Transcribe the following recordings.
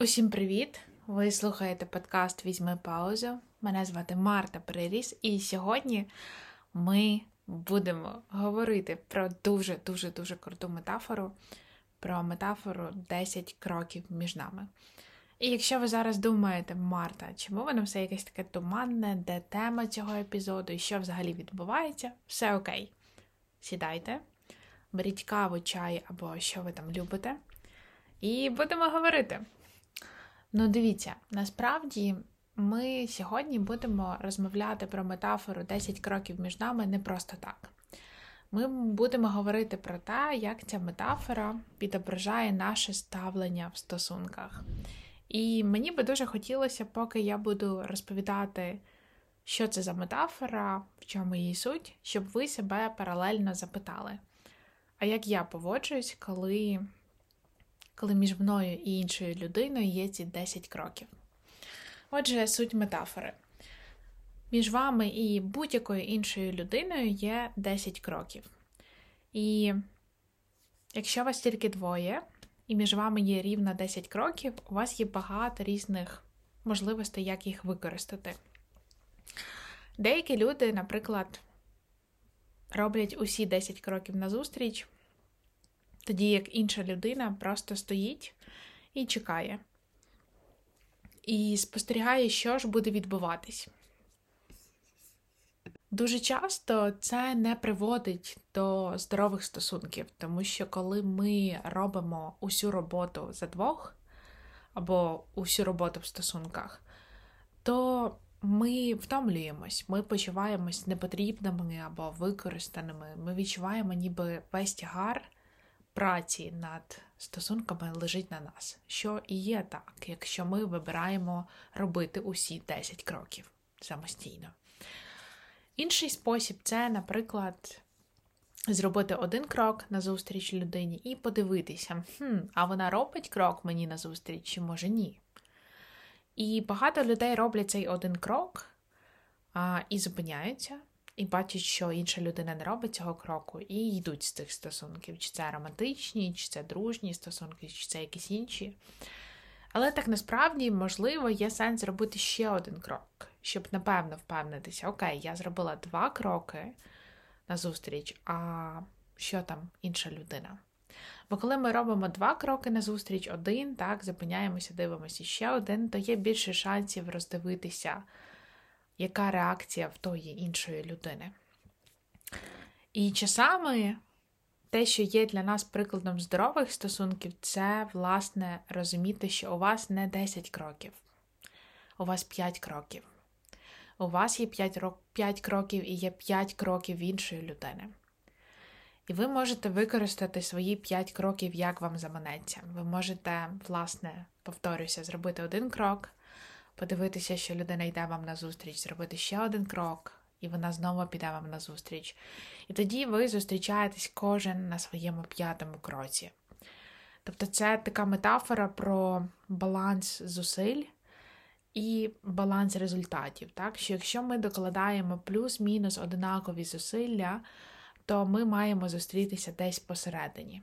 Усім привіт! Ви слухаєте подкаст Візьми паузу. Мене звати Марта Приріс, і сьогодні ми будемо говорити про дуже-дуже дуже круту метафору, про метафору 10 кроків між нами. І якщо ви зараз думаєте, Марта, чому воно все якесь таке туманне, де тема цього епізоду і що взагалі відбувається, все окей. Сідайте, беріть каву, чай або що ви там любите, і будемо говорити. Ну, дивіться, насправді ми сьогодні будемо розмовляти про метафору 10 кроків між нами не просто так. Ми будемо говорити про те, як ця метафора відображає наше ставлення в стосунках. І мені би дуже хотілося, поки я буду розповідати, що це за метафора, в чому її суть, щоб ви себе паралельно запитали. А як я поводжуюсь, коли коли між мною і іншою людиною є ці 10 кроків. Отже, суть метафори. Між вами і будь-якою іншою людиною є 10 кроків. І якщо вас тільки двоє, і між вами є рівно 10 кроків, у вас є багато різних можливостей, як їх використати. Деякі люди, наприклад, роблять усі 10 кроків назустріч, тоді як інша людина просто стоїть і чекає, і спостерігає, що ж буде відбуватись. Дуже часто це не приводить до здорових стосунків, тому що коли ми робимо усю роботу за двох або усю роботу в стосунках, то ми втомлюємось, ми почуваємось непотрібними або використаними. Ми відчуваємо, ніби весь тягар праці над стосунками лежить на нас, що і є так, якщо ми вибираємо робити усі 10 кроків самостійно. Інший спосіб це, наприклад, зробити один крок назустріч людині і подивитися, хм, а вона робить крок мені назустріч, чи може ні. І багато людей роблять цей один крок а, і зупиняються, і бачать, що інша людина не робить цього кроку, і йдуть з цих стосунків. Чи це романтичні, чи це дружні стосунки, чи це якісь інші. Але так насправді, можливо, є сенс зробити ще один крок, щоб напевно впевнитися, окей, я зробила два кроки на зустріч, а що там інша людина? Бо коли ми робимо два кроки на зустріч, один, так, зупиняємося, дивимося ще один, то є більше шансів роздивитися яка реакція в тої іншої людини. І часами те, що є для нас прикладом здорових стосунків, це, власне, розуміти, що у вас не 10 кроків, у вас 5 кроків. У вас є 5, 5 кроків і є 5 кроків іншої людини. І ви можете використати свої 5 кроків, як вам заманеться. Ви можете, власне, повторюся, зробити один крок, подивитися, що людина йде вам на зустріч, зробити ще один крок, і вона знову піде вам на зустріч. І тоді ви зустрічаєтесь кожен на своєму п'ятому кроці. Тобто це така метафора про баланс зусиль і баланс результатів. Так? Що якщо ми докладаємо плюс-мінус одинакові зусилля, то ми маємо зустрітися десь посередині.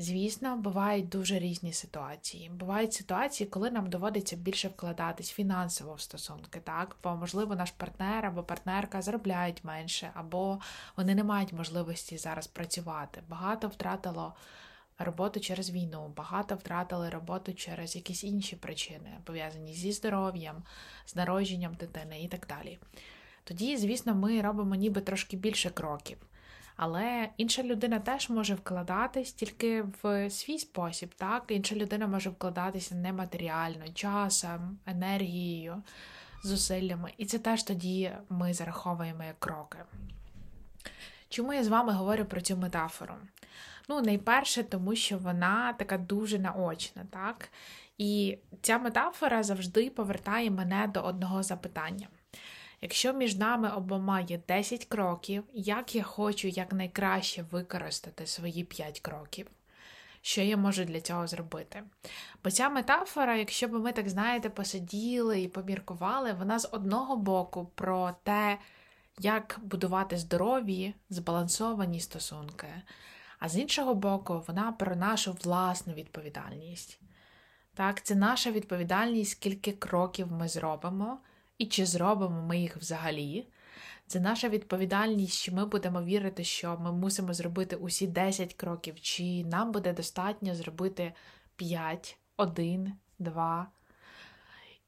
Звісно, бувають дуже різні ситуації. Бувають ситуації, коли нам доводиться більше вкладатись фінансово в стосунки, так? Бо, можливо, наш партнер або партнерка заробляють менше, або вони не мають можливості зараз працювати. Багато втратило роботу через війну, багато втратили роботу через якісь інші причини, пов'язані зі здоров'ям, з народженням дитини і так далі. Тоді, звісно, ми робимо ніби трошки більше кроків. Але інша людина теж може вкладатись тільки в свій спосіб. так? Інша людина може вкладатися нематеріально, часом, енергією, зусиллями. І це теж тоді ми зараховуємо як кроки. Чому я з вами говорю про цю метафору? Ну, найперше, тому що вона така дуже наочна, так? І ця метафора завжди повертає мене до одного запитання. Якщо між нами обома є 10 кроків, як я хочу якнайкраще використати свої 5 кроків? Що я можу для цього зробити? Бо ця метафора, якщо б ми, так знаєте, посиділи і поміркували, вона з одного боку про те, як будувати здорові, збалансовані стосунки, а з іншого боку, вона про нашу власну відповідальність. Так, Це наша відповідальність, скільки кроків ми зробимо, і чи зробимо ми їх взагалі. Це наша відповідальність, що ми будемо вірити, що ми мусимо зробити усі 10 кроків, чи нам буде достатньо зробити 5, 1, 2.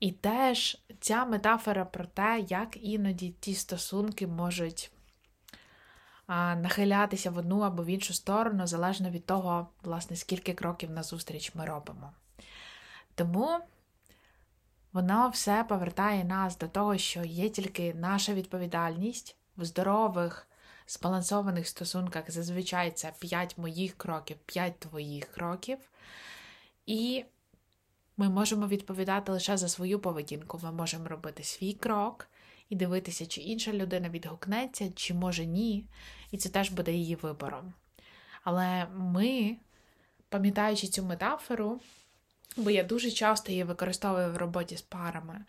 І теж ця метафора про те, як іноді ті стосунки можуть нахилятися в одну або в іншу сторону, залежно від того, власне, скільки кроків назустріч ми робимо. Тому воно все повертає нас до того, що є тільки наша відповідальність в здорових, збалансованих стосунках. Зазвичай це 5 моїх кроків, 5 твоїх кроків. І ми можемо відповідати лише за свою поведінку. Ми можемо робити свій крок і дивитися, чи інша людина відгукнеться, чи може ні. І це теж буде її вибором. Але ми, пам'ятаючи цю метафору, бо я дуже часто її використовую в роботі з парами.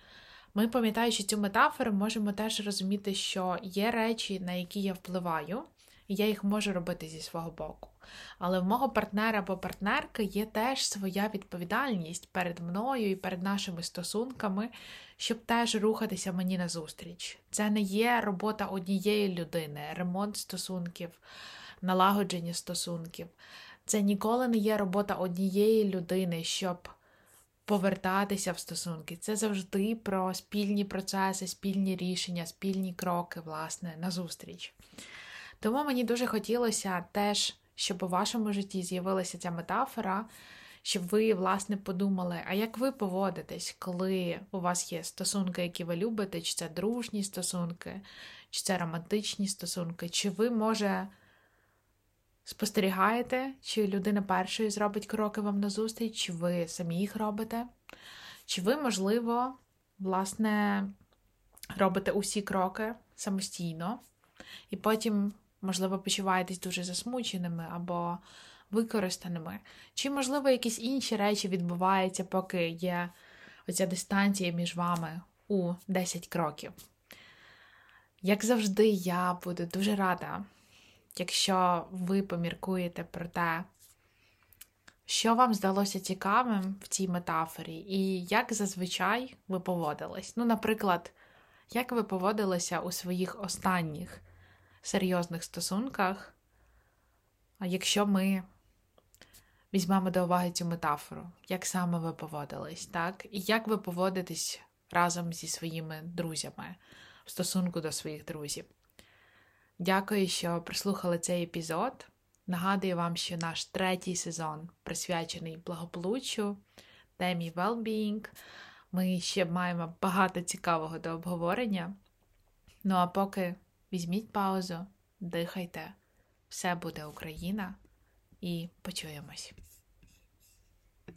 Ми, пам'ятаючи цю метафору, можемо теж розуміти, що є речі, на які я впливаю, і я їх можу робити зі свого боку. Але в мого партнера або партнерки є теж своя відповідальність перед мною і перед нашими стосунками, щоб теж рухатися мені назустріч. Це не є робота однієї людини, ремонт стосунків, налагодження стосунків. Це ніколи не є робота однієї людини, щоб повертатися в стосунки. Це завжди про спільні процеси, спільні рішення, спільні кроки, власне, назустріч. Тому мені дуже хотілося теж, щоб у вашому житті з'явилася ця метафора, щоб ви, власне, подумали, а як ви поводитесь, коли у вас є стосунки, які ви любите, чи це дружні стосунки, чи це романтичні стосунки, чи ви, може, спостерігаєте, чи людина першою зробить кроки вам назустріч, чи ви самі їх робите, чи ви, можливо, власне, робите усі кроки самостійно, і потім, можливо, почуваєтесь дуже засмученими або використаними, чи, можливо, якісь інші речі відбуваються, поки є оця дистанція між вами у 10 кроків. Як завжди, я буду дуже рада, якщо ви поміркуєте про те, що вам здалося цікавим в цій метафорі, і як зазвичай ви поводились. Ну, наприклад, як ви поводилися у своїх останніх серйозних стосунках, якщо ми візьмемо до уваги цю метафору, як саме ви поводились, так? І як ви поводитесь разом зі своїми друзями в стосунку до своїх друзів. Дякую, що прослухали цей епізод. Нагадую вам, що наш третій сезон присвячений благополуччю, темі well-being. Ми ще маємо багато цікавого до обговорення. Ну а поки візьміть паузу, дихайте, все буде Україна, і почуємось.